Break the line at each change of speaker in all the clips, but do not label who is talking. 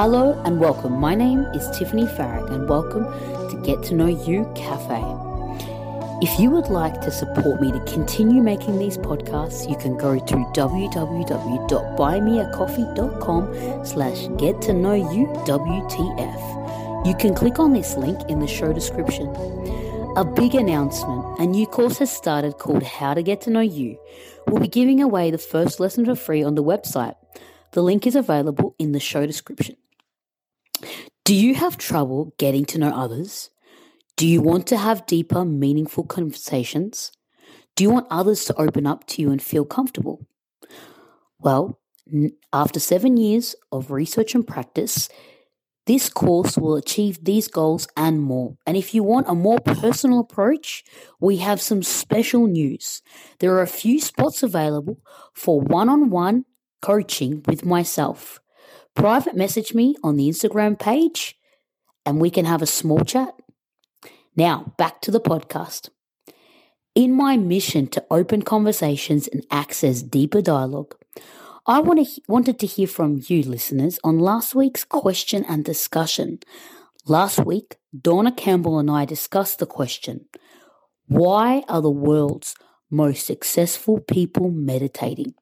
Hello and welcome. My name is Tiffeny Farag, and welcome to Get to Know You Cafe. If you would like to support me to continue making these podcasts, you can go to www.buymeacoffee.com slash get to know you WTF. You can click on this link in the show description. A big announcement. A new course has started called How to Get to Know You. We'll be giving away the first lesson for free on the website. The link is available in the show description. Do you have trouble getting to know others? Do you want to have deeper, meaningful conversations? Do you want others to open up to you and feel comfortable? Well, after seven years of research and practice, this course will achieve these goals and more. And if you want a more personal approach, we have some special news. There are a few spots available for one on one coaching with myself. Private message me on the Instagram page and we can have a small chat. Now, back to the podcast. In my mission to open conversations and access deeper dialogue, I want to, wanted to hear from you, listeners, on last week's question and discussion. Last week, Dawna Campbell and I discussed the question Why are the world's most successful people meditating?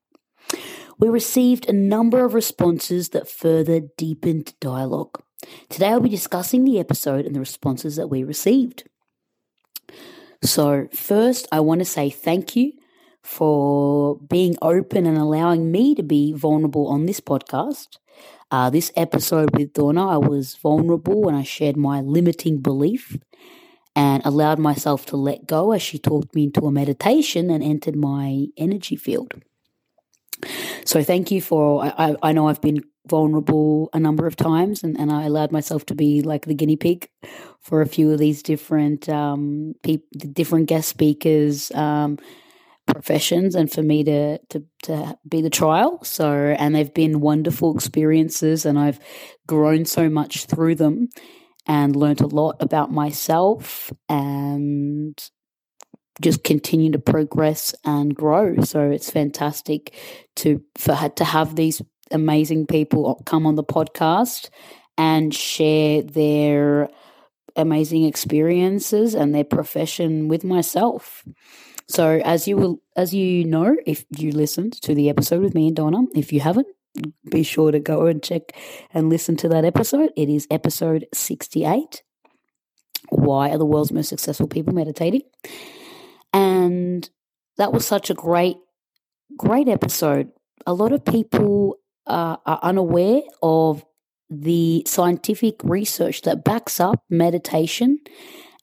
We received a number of responses that further deepened dialogue. Today I'll be discussing the episode and the responses that we received. So, first, I want to say thank you for being open and allowing me to be vulnerable on this podcast. Uh, this episode with Dawna, I was vulnerable and I shared my limiting belief and allowed myself to let go as she talked me into a meditation and entered my energy field. So thank you for, I, I know I've been vulnerable a number of times and, and I allowed myself to be like the guinea pig for a few of these different um, people, different guest speakers, um, professions and for me to, to to be the trial. So and they've been wonderful experiences and I've grown so much through them and learned a lot about myself and just continue to progress and grow. So it's fantastic to for to have these amazing people come on the podcast and share their amazing experiences and their profession with myself. So as you will as you know, if you listened to the episode with me and Dawna, if you haven't, be sure to go and check and listen to that episode. It is episode 68. Why are the world's most successful people meditating? And that was such a great, great episode. A lot of people uh, are unaware of the scientific research that backs up meditation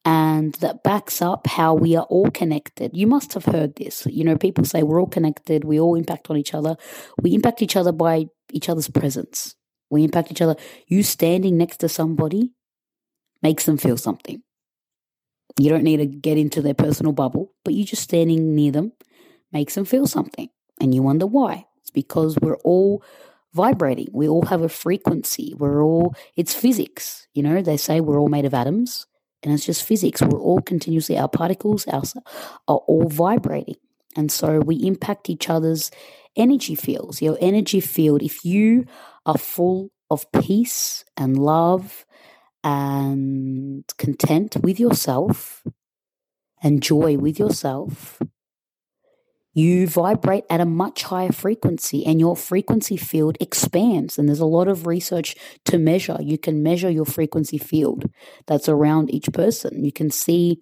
and that backs up how we are all connected. You must have heard this. You know, people say we're all connected, we all impact on each other. We impact each other by each other's presence. We impact each other. You standing next to somebody makes them feel something. You don't need to get into their personal bubble, but you just standing near them makes them feel something. And you wonder why. It's because we're all vibrating. We all have a frequency. We're all, it's physics. You know, they say we're all made of atoms, and it's just physics. We're all continuously, our particles our, are all vibrating. And so we impact each other's energy fields. Your energy field, if you are full of peace and love and content with yourself and joy with yourself, you vibrate at a much higher frequency and your frequency field expands. And there's a lot of research to measure. You can measure your frequency field that's around each person. You can see,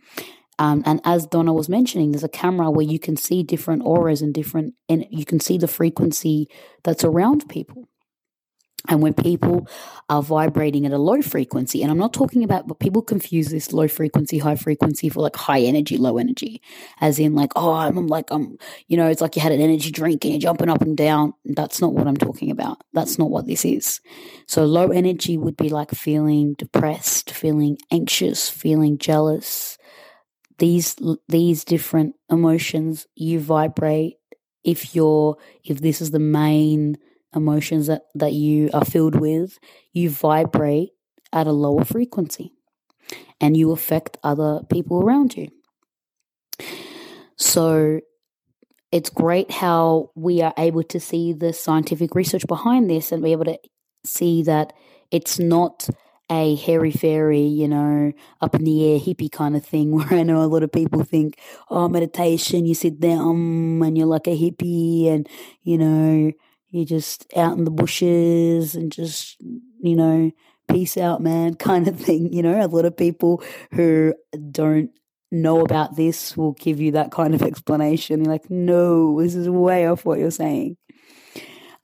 um, and as Dawna was mentioning, there's a camera where you can see different auras and different, and you can see the frequency that's around people. And when people are vibrating at a low frequency, and I'm not talking about, but people confuse this low frequency, high frequency for like high energy, low energy, as in like, oh, I'm like, I'm, you know, it's like you had an energy drink and you're jumping up and down. That's not what I'm talking about. That's not what this is. So low energy would be like feeling depressed, feeling anxious, feeling jealous. These, these different emotions you vibrate if you're, if this is the main, emotions that, that you are filled with, you vibrate at a lower frequency and you affect other people around you. So it's great how we are able to see the scientific research behind this and be able to see that it's not a hairy fairy, you know, up in the air hippie kind of thing where I know a lot of people think, oh, meditation, you sit there um, and you're like a hippie and, you know, you're just out in the bushes and just, you know, peace out, man, kind of thing. You know, a lot of people who don't know about this will give you that kind of explanation. You're like, no, this is way off what you're saying.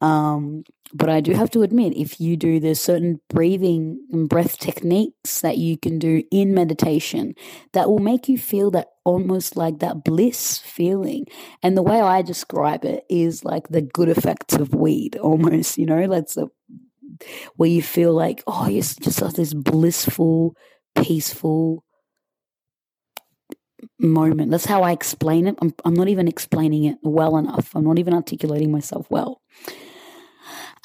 Um, but I do have to admit, if you do, there's certain breathing and breath techniques that you can do in meditation that will make you feel that almost like that bliss feeling. And the way I describe it is like the good effects of weed, almost, you know, that's a, where you feel like, oh, you just have this blissful, peaceful moment. That's how I explain it. I'm, I'm not even explaining it well enough. I'm not even articulating myself well.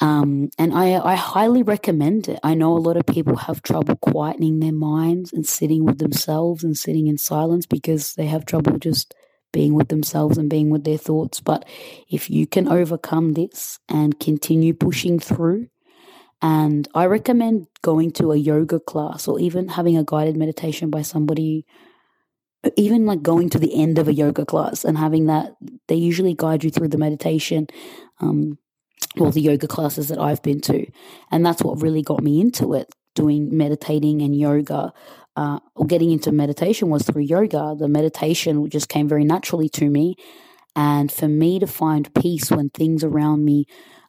Um, and I, I highly recommend it. I know a lot of people have trouble quietening their minds and sitting with themselves and sitting in silence because they have trouble just being with themselves and being with their thoughts. But if you can overcome this and continue pushing through, and I recommend going to a yoga class or even having a guided meditation by somebody, even like going to the end of a yoga class and having that, they usually guide you through the meditation. Um, well, the yoga classes that I've been to. And that's what really got me into it, doing meditating and yoga. Uh, or getting into meditation was through yoga. The meditation just came very naturally to me. And for me to find peace when things around me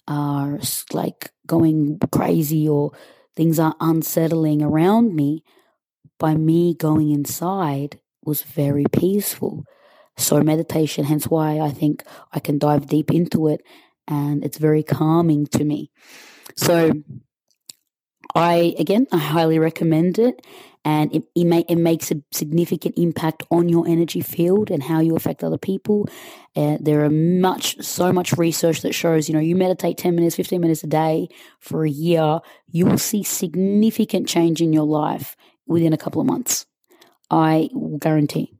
are like going crazy or things are unsettling around me, by me going inside was very peaceful. So, meditation, hence why I think I can dive deep into it and it's very calming to me. So I again I highly recommend it and it, it, may, it makes a significant impact on your energy field and how you affect other people. Uh, there are much, so much research that shows, you know, you meditate 10 minutes, 15 minutes a day for a year, you will see significant change in your life within a couple of months. I guarantee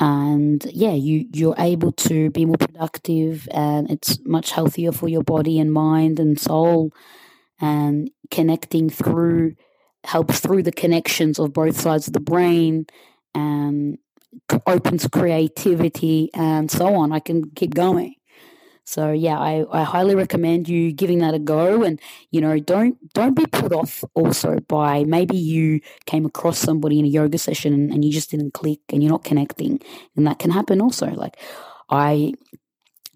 and yeah you you're able to be more productive and it's much healthier for your body and mind and soul. And connecting through helps through the connections of both sides of the brain and opens creativity and so on. I can keep going so yeah, I, I highly recommend you giving that a go and you know, don't don't be put off also by maybe you came across somebody in a yoga session and, you just didn't click and you're not connecting. And that can happen also. Like I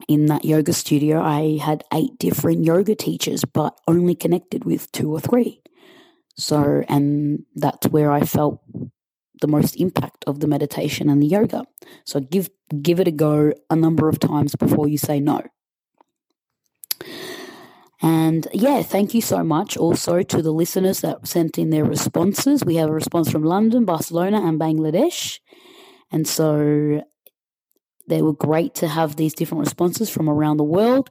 in that yoga studio I had eight different yoga teachers but only connected with two or three. So and that's where I felt the most impact of the meditation and the yoga. So give give it a go a number of times before you say no. And yeah, thank you so much also to the listeners that sent in their responses. We have a response from London, Barcelona, and Bangladesh. And so they were great to have these different responses from around the world.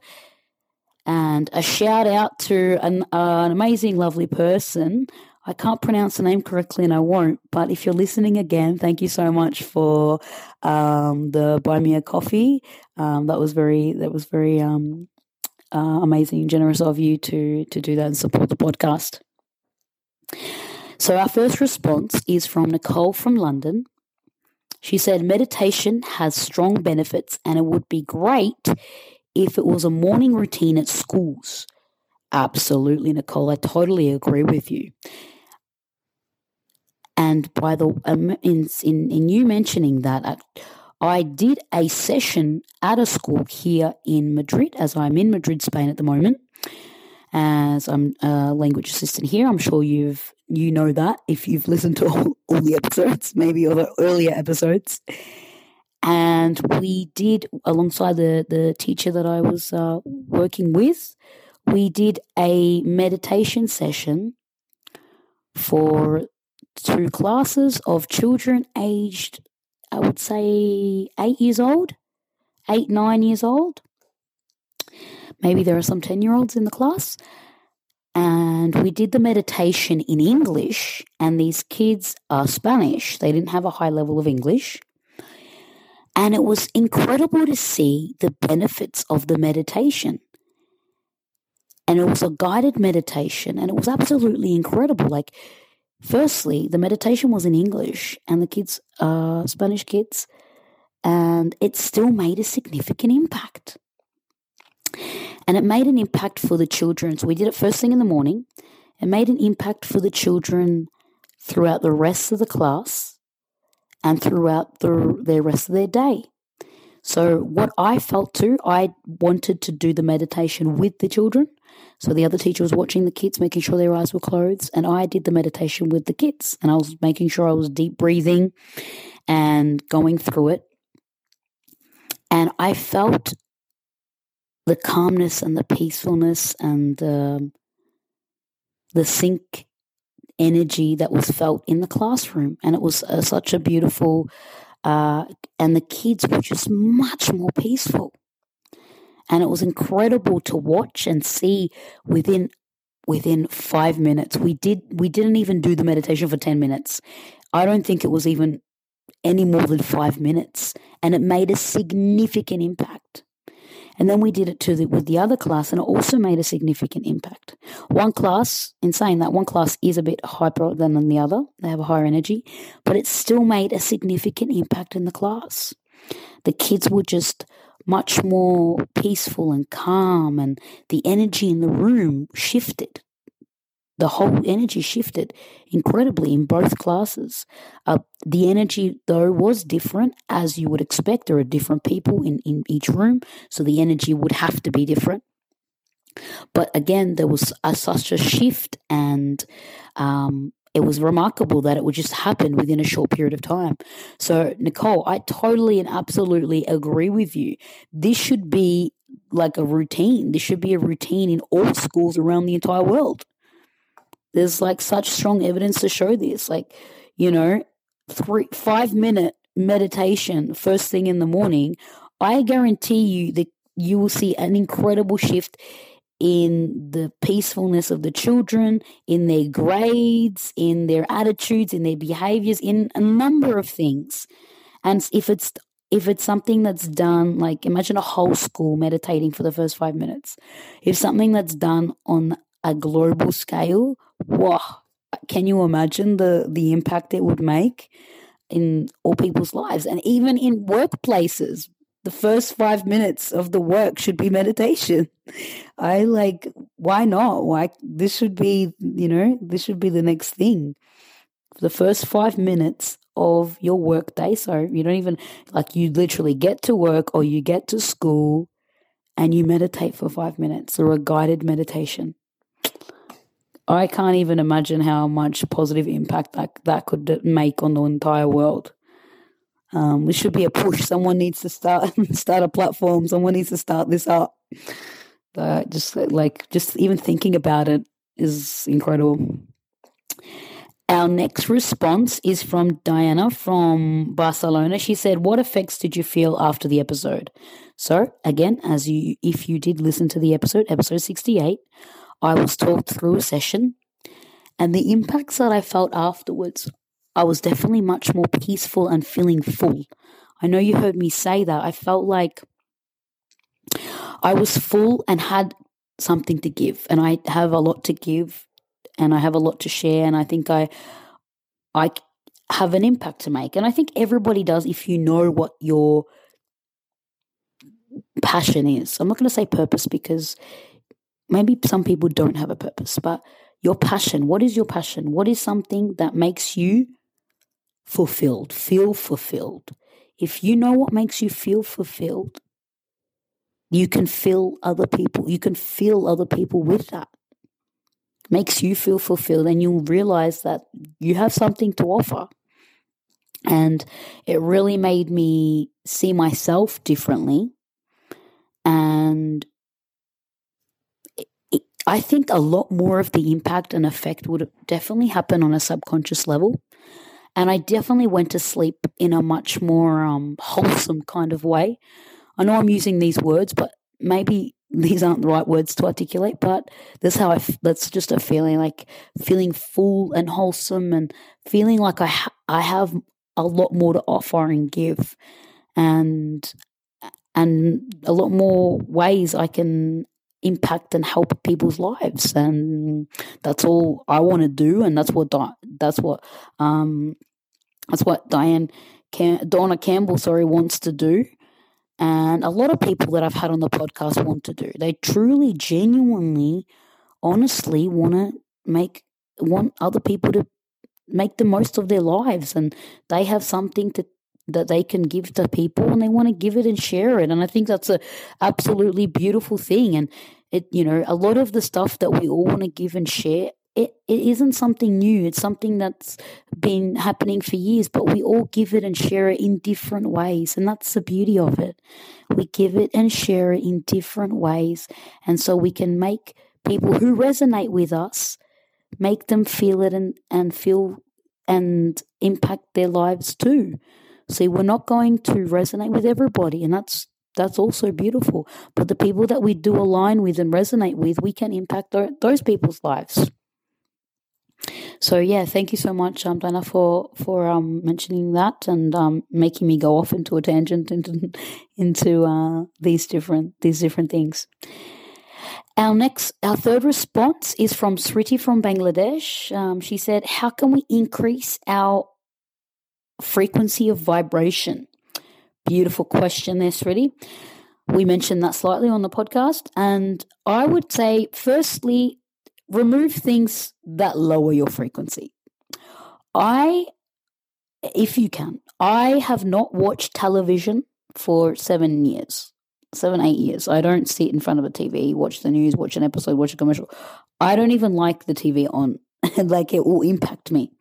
And a shout out to an, uh, an amazing, lovely person. I can't pronounce the name correctly and I won't, but if you're listening again, thank you so much for um, the buy me a coffee. Um, that was very, that was very um, uh, amazing, generous of you to to do that and support the podcast. So our first response is from Nicole from London. She said meditation has strong benefits and it would be great if it was a morning routine at schools. Absolutely, Nicole. I totally agree with you. And by the um, in in, in you mentioning that, I did a session at a school here in Madrid, as I'm in Madrid, Spain at the moment. as I'm a language assistant here. I'm sure you've you know that if you've listened to all, all the episodes, maybe all the earlier episodes. And we did, alongside the, the teacher that I was uh, working with, we did a meditation session for two classes of children aged, I would say, eight years old, eight, nine years old. Maybe there are some 10 year olds in the class. And we did the meditation in English, and these kids are Spanish. They didn't have a high level of English. And it was incredible to see the benefits of the meditation. And it was a guided meditation, and it was absolutely incredible. Like, firstly, the meditation was in English, and the kids are Spanish kids, and it still made a significant impact. And it made an impact for the children. So we did it first thing in the morning. It made an impact for the children throughout the rest of the class and throughout the, the rest of their day. So, what I felt too, I wanted to do the meditation with the children. So, the other teacher was watching the kids, making sure their eyes were closed, and I did the meditation with the kids. And I was making sure I was deep breathing and going through it. And I felt the calmness and the peacefulness and the, the sync energy that was felt in the classroom. And it was uh, such a beautiful, uh, and the kids were just much more peaceful. And it was incredible to watch and see within within five minutes. We did we didn't even do the meditation for ten minutes. I don't think it was even any more than five minutes. And it made a significant impact. And then we did it the, with the other class, and it also made a significant impact. One class, in saying that, one class is a bit hyper than the other. They have a higher energy, but it still made a significant impact in the class. The kids were just much more peaceful and calm, and the energy in the room shifted the whole energy shifted incredibly in both classes. Uh, the energy, though, was different, as you would expect. There are different people in, in each room, so the energy would have to be different. But again, there was a, such a shift, and um, it was remarkable that it would just happen within a short period of time. So, Nicole, I totally and absolutely agree with you. This should be like a routine. This should be a routine in all schools around the entire world. There's like such strong evidence to show this. Like, you know, three five minute meditation first thing in the morning, I guarantee you that you will see an incredible shift in the peacefulness of the children, in their grades, in their attitudes, in their behaviors, in a number of things. And if it's if it's something that's done, like imagine a whole school meditating for the first five minutes. If something that's done on a global scale, wow, can you imagine the, the impact it would make in all people's lives? And even in workplaces, the first five minutes of the work should be meditation. I like, why not? Why this should be, you know, this should be the next thing. The first five minutes of your work day. So you don't even like you literally get to work or you get to school and you meditate for five minutes or a guided meditation. I can't even imagine how much positive impact that that could make on the entire world. Um, should be a push. Someone needs to start start a platform. Someone needs to start this up. But just like just even thinking about it is incredible. Our next response is from Diana from Barcelona. She said, "What effects did you feel after the episode?" So, again, as you if you did listen to the episode, episode 68, I was talked through a session, and the impacts that I felt afterwards, I was definitely much more peaceful and feeling full. I know you heard me say that. I felt like I was full and had something to give, and I have a lot to give, and I have a lot to share, and I think I, I have an impact to make, and I think everybody does if you know what your passion is. I'm not going to say purpose because maybe some people don't have a purpose, but your passion, what is your passion? What is something that makes you fulfilled, feel fulfilled? If you know what makes you feel fulfilled, you can fill other people, you can fill other people with that. makes you feel fulfilled, and you'll realize that you have something to offer. And it really made me see myself differently. And I think a lot more of the impact and effect would definitely happen on a subconscious level. And I definitely went to sleep in a much more um, wholesome kind of way. I know I'm using these words, but maybe these aren't the right words to articulate, but that's how I, f- that's just a feeling like feeling full and wholesome and feeling like I, ha- I have a lot more to offer and give and, and a lot more ways I can impact and help people's lives. And that's all I want to do and that's what Di- that's what um that's what Diane Cam- Dawna Campbell sorry wants to do and a lot of people that I've had on the podcast want to do. They truly genuinely honestly want to make want other people to make the most of their lives and they have something to that they can give to people and they want to give it and share it. And i think that's a absolutely beautiful thing. And it you know a lot of the stuff that we all want to give and share it, it isn't something new. It's something that's been happening for years but we all give it and share it in different ways. And that's the beauty of it. We give it and share it in different ways. And so we can make people who resonate with us make them feel it and, and feel and impact their lives too See, we're not going to resonate with everybody, and that's that's also beautiful. But the people that we do align with and resonate with, we can impact those people's lives. So yeah, thank you so much, um, Dana, for for um, mentioning that and um, making me go off into a tangent into into uh, these different these different things. Our next, our third response is from Sriti from Bangladesh. Um, she said, "How can we increase our frequency of vibration? Beautiful question there, Sriti. We mentioned that slightly on the podcast. And I would say, firstly, remove things that lower your frequency. I, if you can, I have not watched television for seven years, seven, eight years. I don't sit in front of a TV, watch the news, watch an episode, watch a commercial. I don't even like the TV on. like it will impact me.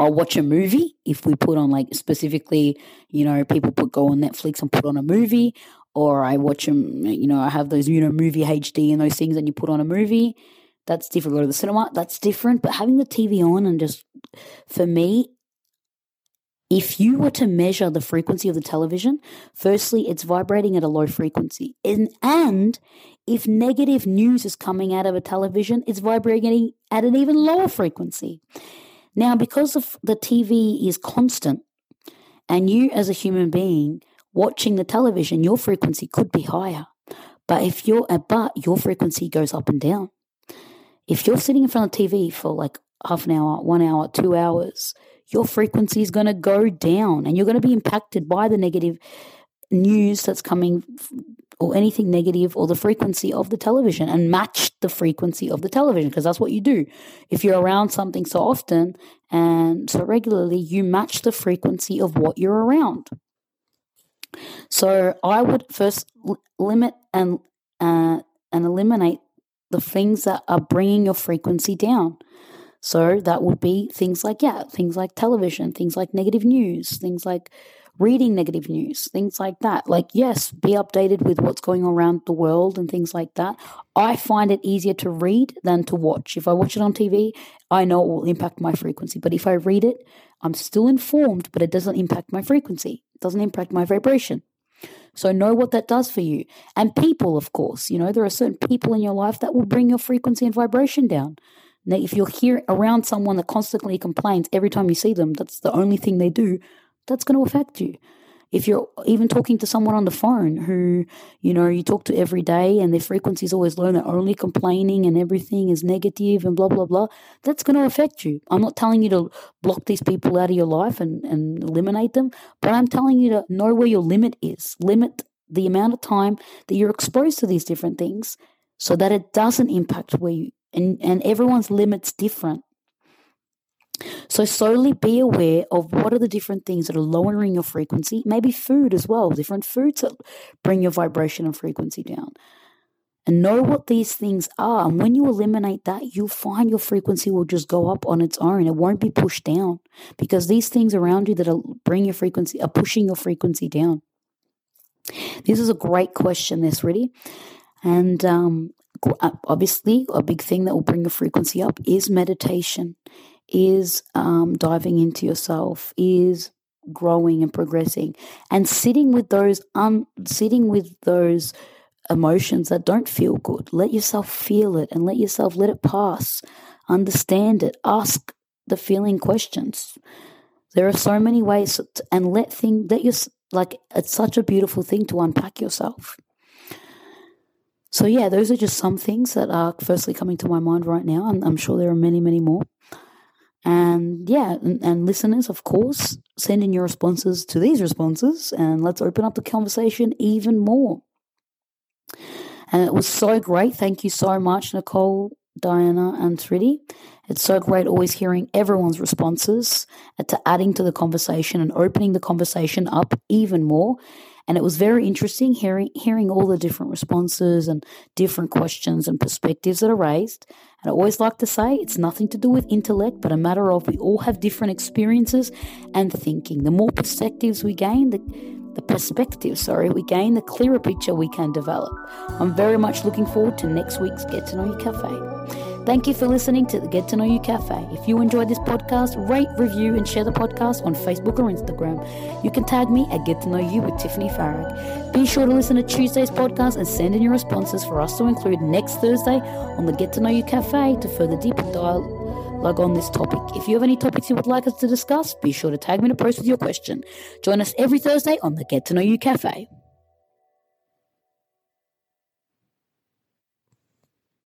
I'll watch a movie if we put on like specifically, you know, people put go on Netflix and put on a movie, or I watch them, you know, I have those, you know, movie HD and those things and you put on a movie. That's different. Go to the cinema, that's different. But having the TV on and just, for me, if you were to measure the frequency of the television, firstly, it's vibrating at a low frequency. And, and if negative news is coming out of a television, it's vibrating at an even lower frequency. Now, because of the TV is constant, and you as a human being watching the television, your frequency could be higher. But if you're uh, but your frequency goes up and down. If you're sitting in front of TV for like half an hour, one hour, two hours, your frequency is going to go down and you're going to be impacted by the negative news that's coming or anything negative or the frequency of the television and match the frequency of the television because that's what you do. If you're around something so often and so regularly, you match the frequency of what you're around. So I would first limit and uh, and eliminate the things that are bringing your frequency down. So that would be things like yeah, things like television, things like negative news, things like reading negative news, things like that. Like, yes, be updated with what's going on around the world and things like that. I find it easier to read than to watch. If I watch it on TV, I know it will impact my frequency. But if I read it, I'm still informed, but it doesn't impact my frequency, it doesn't impact my vibration. So know what that does for you. And people, of course, you know, there are certain people in your life that will bring your frequency and vibration down. Now, if you're here around someone that constantly complains every time you see them, that's the only thing they do, that's going to affect you. If you're even talking to someone on the phone who, you know, you talk to every day and their frequency is always low, they're only complaining and everything is negative and blah, blah, blah, that's going to affect you. I'm not telling you to block these people out of your life and, and eliminate them, but I'm telling you to know where your limit is. Limit the amount of time that you're exposed to these different things so that it doesn't impact where you, and, and everyone's limit's different. So slowly be aware of what are the different things that are lowering your frequency. Maybe food as well, different foods that bring your vibration and frequency down. and know what these things are. And when you eliminate that, you'll find your frequency will just go up on its own. It won't be pushed down because these things around you that are bring your frequency are pushing your frequency down. This is a great question, this really. And um, uh, obviously, a big thing that will bring your frequency up is meditation, is um, diving into yourself, is growing and progressing, and sitting with those un- sitting with those emotions that don't feel good. Let yourself feel it and let yourself let it pass. Understand it. Ask the feeling questions. There are so many ways to, and let thing let your like it's such a beautiful thing to unpack yourself. So yeah, those are just some things that are firstly coming to my mind right now, I'm sure there are many, many more. And yeah, and, and, listeners, of course, send in your responses to these responses, and let's open up the conversation even more. And it was so great. Thank you so much, Nicole, Diana, and Thridi. It's so great always hearing everyone's responses to adding to the conversation and opening the conversation up even more. And it was very interesting hearing hearing all the different responses and different questions and perspectives that are raised. And I always like to say it's nothing to do with intellect, but a matter of we all have different experiences and thinking. The more perspectives we gain, the the perspective, sorry, we gain, the clearer picture we can develop. I'm very much looking forward to next week's Get to Know You Cafe. Thank you for listening to the Get to Know You Cafe. If you enjoyed this podcast, rate, review, and share the podcast on Facebook or Instagram. You can tag me at Get to Know You with Tiffeny Farag. Be sure to listen to Tuesday's podcast and send in your responses for us to include next Thursday on the Get to Know You Cafe to further deepen dialogue on this topic. If you have any topics you would like us to discuss, be sure to tag me a post with your question. Join us every Thursday on the Get to Know You Cafe.